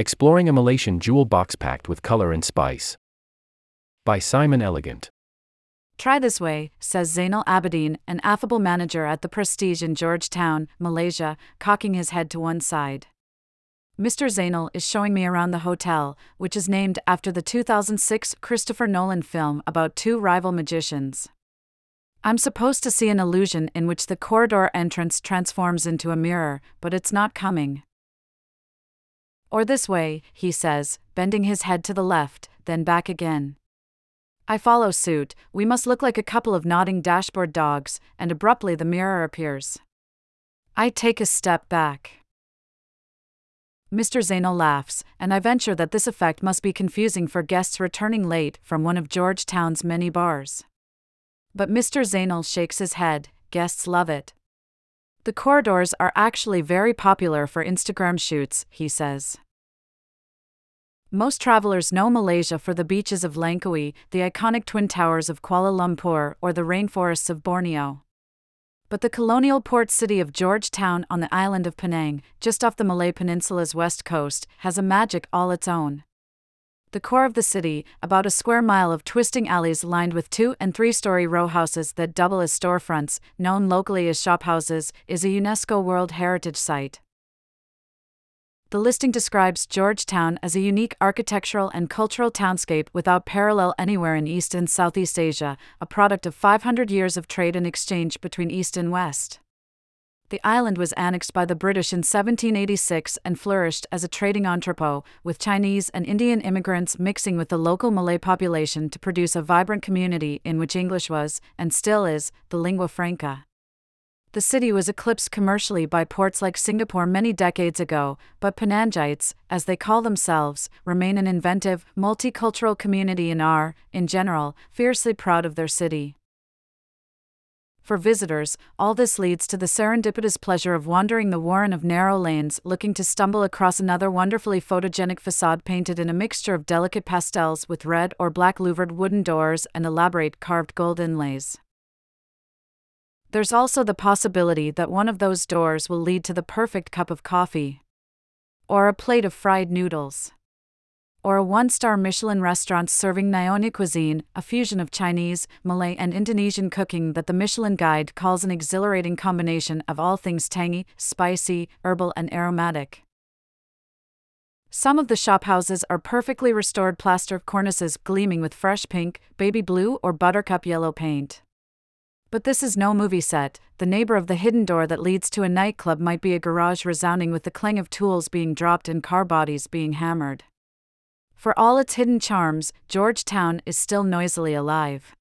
Exploring a Malaysian jewel box packed with color and spice. By Simon Elegant. Try this way, says Zainal Abidin, an affable manager at the Prestige in Georgetown, Malaysia, cocking his head to one side. Mr. Zainal is showing me around the hotel, which is named after the 2006 Christopher Nolan film about two rival magicians. I'm supposed to see an illusion in which the corridor entrance transforms into a mirror, but it's not coming. Or this way, he says, bending his head to the left, then back again. I follow suit, we must look like a couple of nodding dashboard dogs, and abruptly the mirror appears. I take a step back. Mr. Zainal laughs, and I venture that this effect must be confusing for guests returning late from one of Georgetown's many bars. But Mr. Zainal shakes his head, guests love it. The corridors are actually very popular for Instagram shoots, he says. Most travelers know Malaysia for the beaches of Langkawi, the iconic Twin Towers of Kuala Lumpur, or the rainforests of Borneo. But the colonial port city of Georgetown on the island of Penang, just off the Malay Peninsula's west coast, has a magic all its own. The core of the city, about a square mile of twisting alleys lined with two and three story row houses that double as storefronts, known locally as shophouses, is a UNESCO World Heritage Site. The listing describes Georgetown as a unique architectural and cultural townscape without parallel anywhere in East and Southeast Asia, a product of 500 years of trade and exchange between East and West. The island was annexed by the British in 1786 and flourished as a trading entrepot, with Chinese and Indian immigrants mixing with the local Malay population to produce a vibrant community in which English was, and still is, the lingua franca. The city was eclipsed commercially by ports like Singapore many decades ago, but Penangites, as they call themselves, remain an inventive, multicultural community and are, in general, fiercely proud of their city. For visitors, all this leads to the serendipitous pleasure of wandering the warren of narrow lanes, looking to stumble across another wonderfully photogenic facade painted in a mixture of delicate pastels with red or black louvered wooden doors and elaborate carved gold inlays. There's also the possibility that one of those doors will lead to the perfect cup of coffee. Or a plate of fried noodles or a one star Michelin restaurant serving Nyonya cuisine, a fusion of Chinese, Malay, and Indonesian cooking that the Michelin Guide calls an exhilarating combination of all things tangy, spicy, herbal, and aromatic. Some of the shophouses are perfectly restored plaster cornices gleaming with fresh pink, baby blue, or buttercup yellow paint. But this is no movie set, the neighbor of the hidden door that leads to a nightclub might be a garage resounding with the clang of tools being dropped and car bodies being hammered. For all its hidden charms, Georgetown is still noisily alive.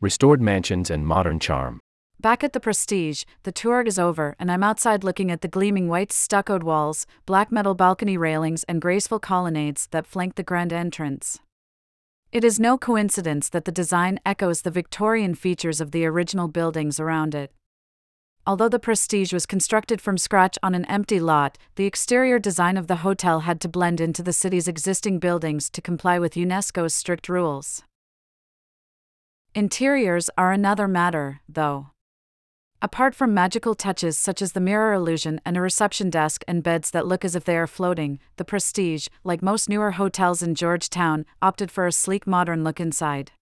Restored mansions and modern charm. Back at the Prestige, the tour is over, and I'm outside looking at the gleaming white stuccoed walls, black metal balcony railings, and graceful colonnades that flank the grand entrance. It is no coincidence that the design echoes the Victorian features of the original buildings around it. Although the Prestige was constructed from scratch on an empty lot, the exterior design of the hotel had to blend into the city's existing buildings to comply with UNESCO's strict rules. Interiors are another matter, though. Apart from magical touches such as the mirror illusion and a reception desk and beds that look as if they are floating, the Prestige, like most newer hotels in Georgetown, opted for a sleek modern look inside.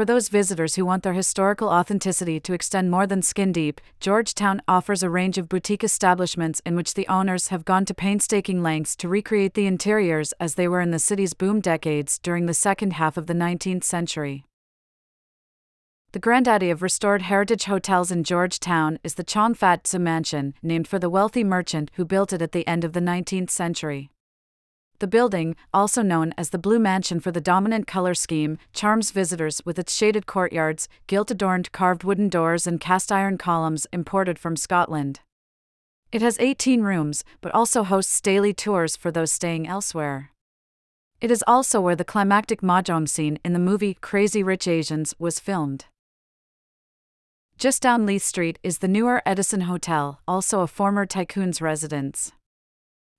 For those visitors who want their historical authenticity to extend more than skin deep, Georgetown offers a range of boutique establishments in which the owners have gone to painstaking lengths to recreate the interiors as they were in the city's boom decades during the second half of the 19th century. The granddaddy of restored heritage hotels in Georgetown is the Cheong Fatt Tze Mansion, named for the wealthy merchant who built it at the end of the 19th century. The building, also known as the Blue Mansion for the dominant color scheme, charms visitors with its shaded courtyards, gilt adorned carved wooden doors, and cast iron columns imported from Scotland. It has 18 rooms, but also hosts daily tours for those staying elsewhere. It is also where the climactic mahjong scene in the movie Crazy Rich Asians was filmed. Just down Leith Street is the newer Edison Hotel, also a former tycoon's residence.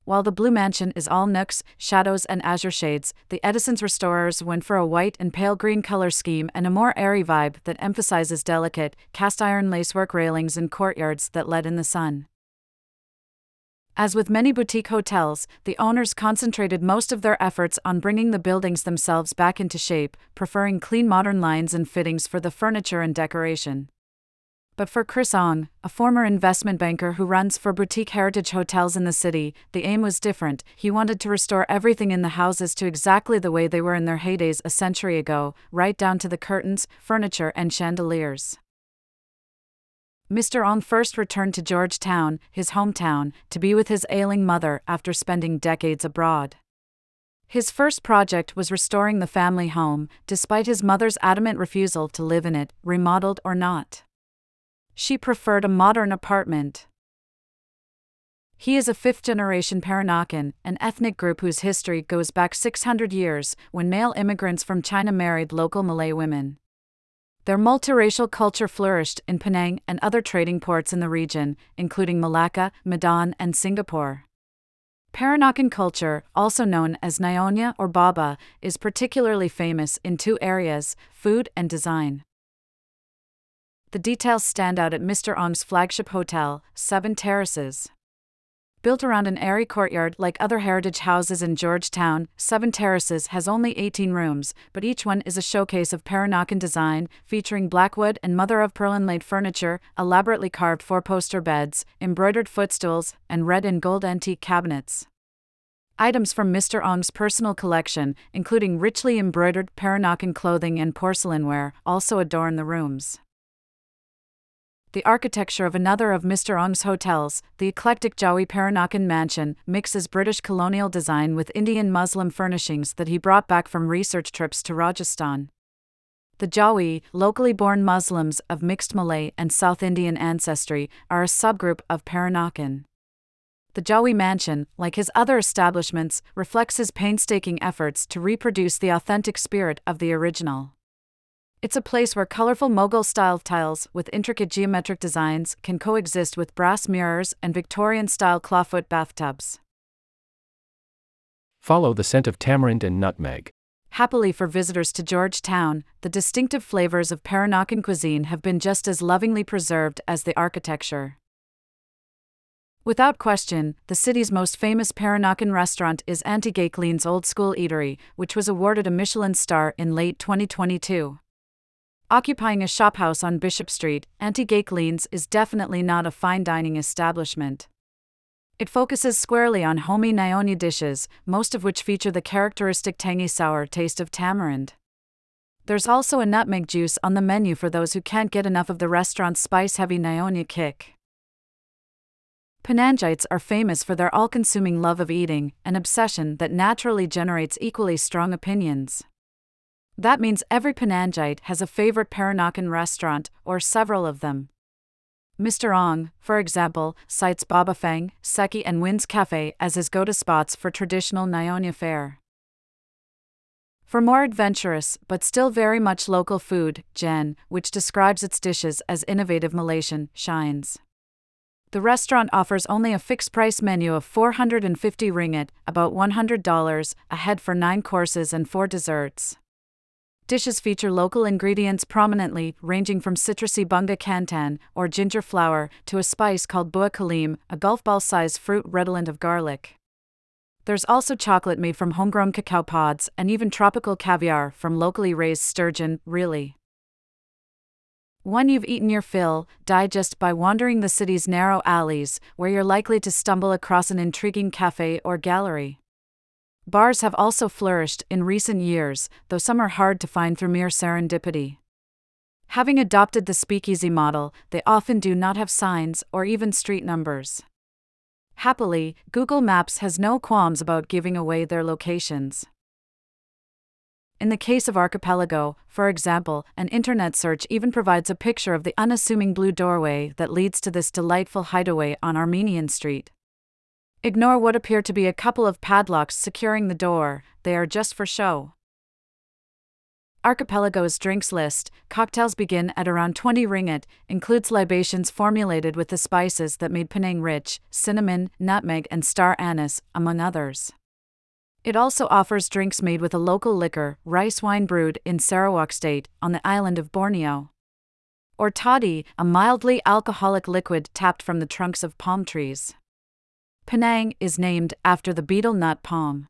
While the Blue Mansion is all nooks, shadows, and azure shades, the Edison's restorers went for a white and pale green color scheme and a more airy vibe that emphasizes delicate, cast iron lacework railings and courtyards that let in the sun. As with many boutique hotels, the owners concentrated most of their efforts on bringing the buildings themselves back into shape, preferring clean modern lines and fittings for the furniture and decoration. But for Chris Ong, a former investment banker who runs for boutique heritage hotels in the city, the aim was different. He wanted to restore everything in the houses to exactly the way they were in their heydays a century ago, right down to the curtains, furniture, and chandeliers. Mr. Ong first returned to Georgetown, his hometown, to be with his ailing mother after spending decades abroad. His first project was restoring the family home, despite his mother's adamant refusal to live in it, remodeled or not. She preferred a modern apartment. He is a fifth generation Peranakan, an ethnic group whose history goes back 600 years, when male immigrants from China married local Malay women. Their multiracial culture flourished in Penang and other trading ports in the region, including Malacca, Medan, and Singapore. Peranakan culture, also known as Nyonya or Baba, is particularly famous in two areas food and design. The details stand out at Mr. Ong's flagship hotel, Seven Terraces. Built around an airy courtyard like other heritage houses in Georgetown, Seven Terraces has only 18 rooms, but each one is a showcase of Peranakan design, featuring blackwood and mother of pearl inlaid furniture, elaborately carved four poster beds, embroidered footstools, and red and gold antique cabinets. Items from Mr. Ong's personal collection, including richly embroidered Peranakan clothing and porcelainware, also adorn the rooms the architecture of another of Mr. Ong's hotels, the eclectic Jawi Peranakan Mansion, mixes British colonial design with Indian Muslim furnishings that he brought back from research trips to Rajasthan. The Jawi, locally born Muslims of mixed Malay and South Indian ancestry, are a subgroup of Peranakan. The Jawi Mansion, like his other establishments, reflects his painstaking efforts to reproduce the authentic spirit of the original. It's a place where colorful Mughal style tiles with intricate geometric designs can coexist with brass mirrors and Victorian style clawfoot bathtubs. Follow the scent of tamarind and nutmeg. Happily for visitors to Georgetown, the distinctive flavors of Peranakan cuisine have been just as lovingly preserved as the architecture. Without question, the city's most famous Peranakan restaurant is Auntie Gaik Lean's Old School Eatery, which was awarded a Michelin star in late 2022. Occupying a shophouse on Bishop Street, Gaik Lean's is definitely not a fine dining establishment. It focuses squarely on homey Nyonya dishes, most of which feature the characteristic tangy sour taste of tamarind. There's also a nutmeg juice on the menu for those who can't get enough of the restaurant's spice heavy Nyonya kick. Penangites are famous for their all consuming love of eating, an obsession that naturally generates equally strong opinions. That means every Penangite has a favorite Peranakan restaurant, or several of them. Mr. Ong, for example, cites Baba Fang, Seki, and Winn's Cafe as his go to spots for traditional Nyonya fare. For more adventurous, but still very much local food, Gen, which describes its dishes as innovative Malaysian, shines. The restaurant offers only a fixed price menu of 450 ringgit, about $100, a head for nine courses and four desserts. Dishes feature local ingredients prominently, ranging from citrusy bunga kantan, or ginger flower, to a spice called buah kulim, a golf ball sized fruit redolent of garlic. There's also chocolate made from homegrown cacao pods, and even tropical caviar from locally raised sturgeon, really. When you've eaten your fill, digest by wandering the city's narrow alleys, where you're likely to stumble across an intriguing cafe or gallery. Bars have also flourished in recent years, though some are hard to find through mere serendipity. Having adopted the speakeasy model, they often do not have signs or even street numbers. Happily, Google Maps has no qualms about giving away their locations. In the case of Archipelago, for example, an internet search even provides a picture of the unassuming blue doorway that leads to this delightful hideaway on Armenian Street. Ignore what appear to be a couple of padlocks securing the door, they are just for show. Archipelago's drinks list, cocktails begin at around 20 ringgit, includes libations formulated with the spices that made Penang rich cinnamon, nutmeg, and star anise, among others. It also offers drinks made with a local liquor, rice wine brewed in Sarawak State, on the island of Borneo. Or toddy, a mildly alcoholic liquid tapped from the trunks of palm trees. Penang is named after the betel nut palm.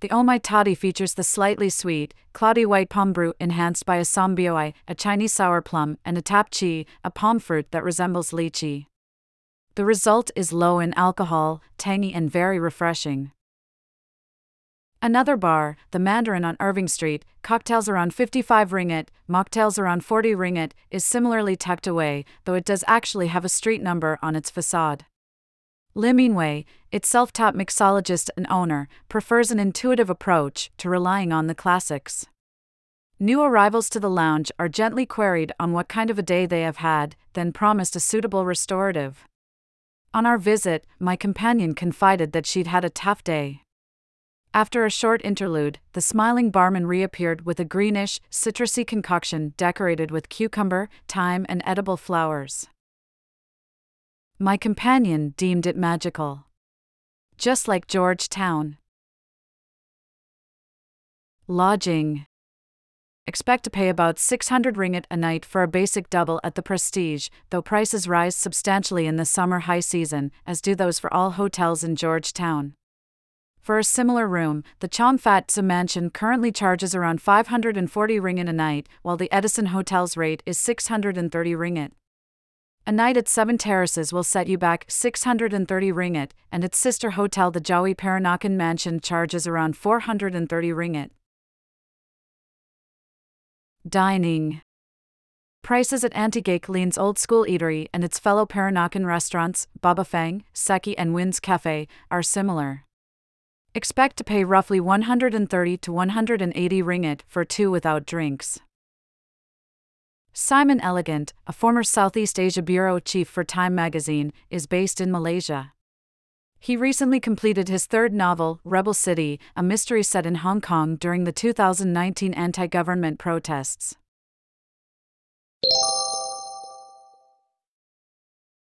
The My Toddy features the slightly sweet, cloudy white palm brew enhanced by a sambioi, a Chinese sour plum, and a tap chi, a palm fruit that resembles lychee. The result is low in alcohol, tangy, and very refreshing. Another bar, the Mandarin on Irving Street, cocktails around 55 ringgit, mocktails around 40 ringgit, is similarly tucked away, though it does actually have a street number on its facade. Wei, its self taught mixologist and owner, prefers an intuitive approach to relying on the classics. New arrivals to the lounge are gently queried on what kind of a day they have had, then promised a suitable restorative. On our visit, my companion confided that she'd had a tough day. After a short interlude, the smiling barman reappeared with a greenish, citrusy concoction decorated with cucumber, thyme, and edible flowers. My companion deemed it magical. Just like Georgetown. Lodging. Expect to pay about 600 ringgit a night for a basic double at the Prestige, though prices rise substantially in the summer high season, as do those for all hotels in Georgetown. For a similar room, the Cheong Fatt Tze Mansion currently charges around 540 ringgit a night, while the Edison Hotel's rate is 630 ringgit. A night at Seven Terraces will set you back 630 ringgit, and its sister hotel, the Jawi Peranakan Mansion, charges around 430 ringgit. Dining Prices at Auntie Gaik Lean's old school eatery and its fellow Peranakan restaurants, Baba Fang, Seki, and Winn's Cafe, are similar. Expect to pay roughly 130 to 180 ringgit for two without drinks. Simon Elegant, a former Southeast Asia bureau chief for Time magazine, is based in Malaysia. He recently completed his third novel, Rebel City, a mystery set in Hong Kong during the 2019 anti government protests.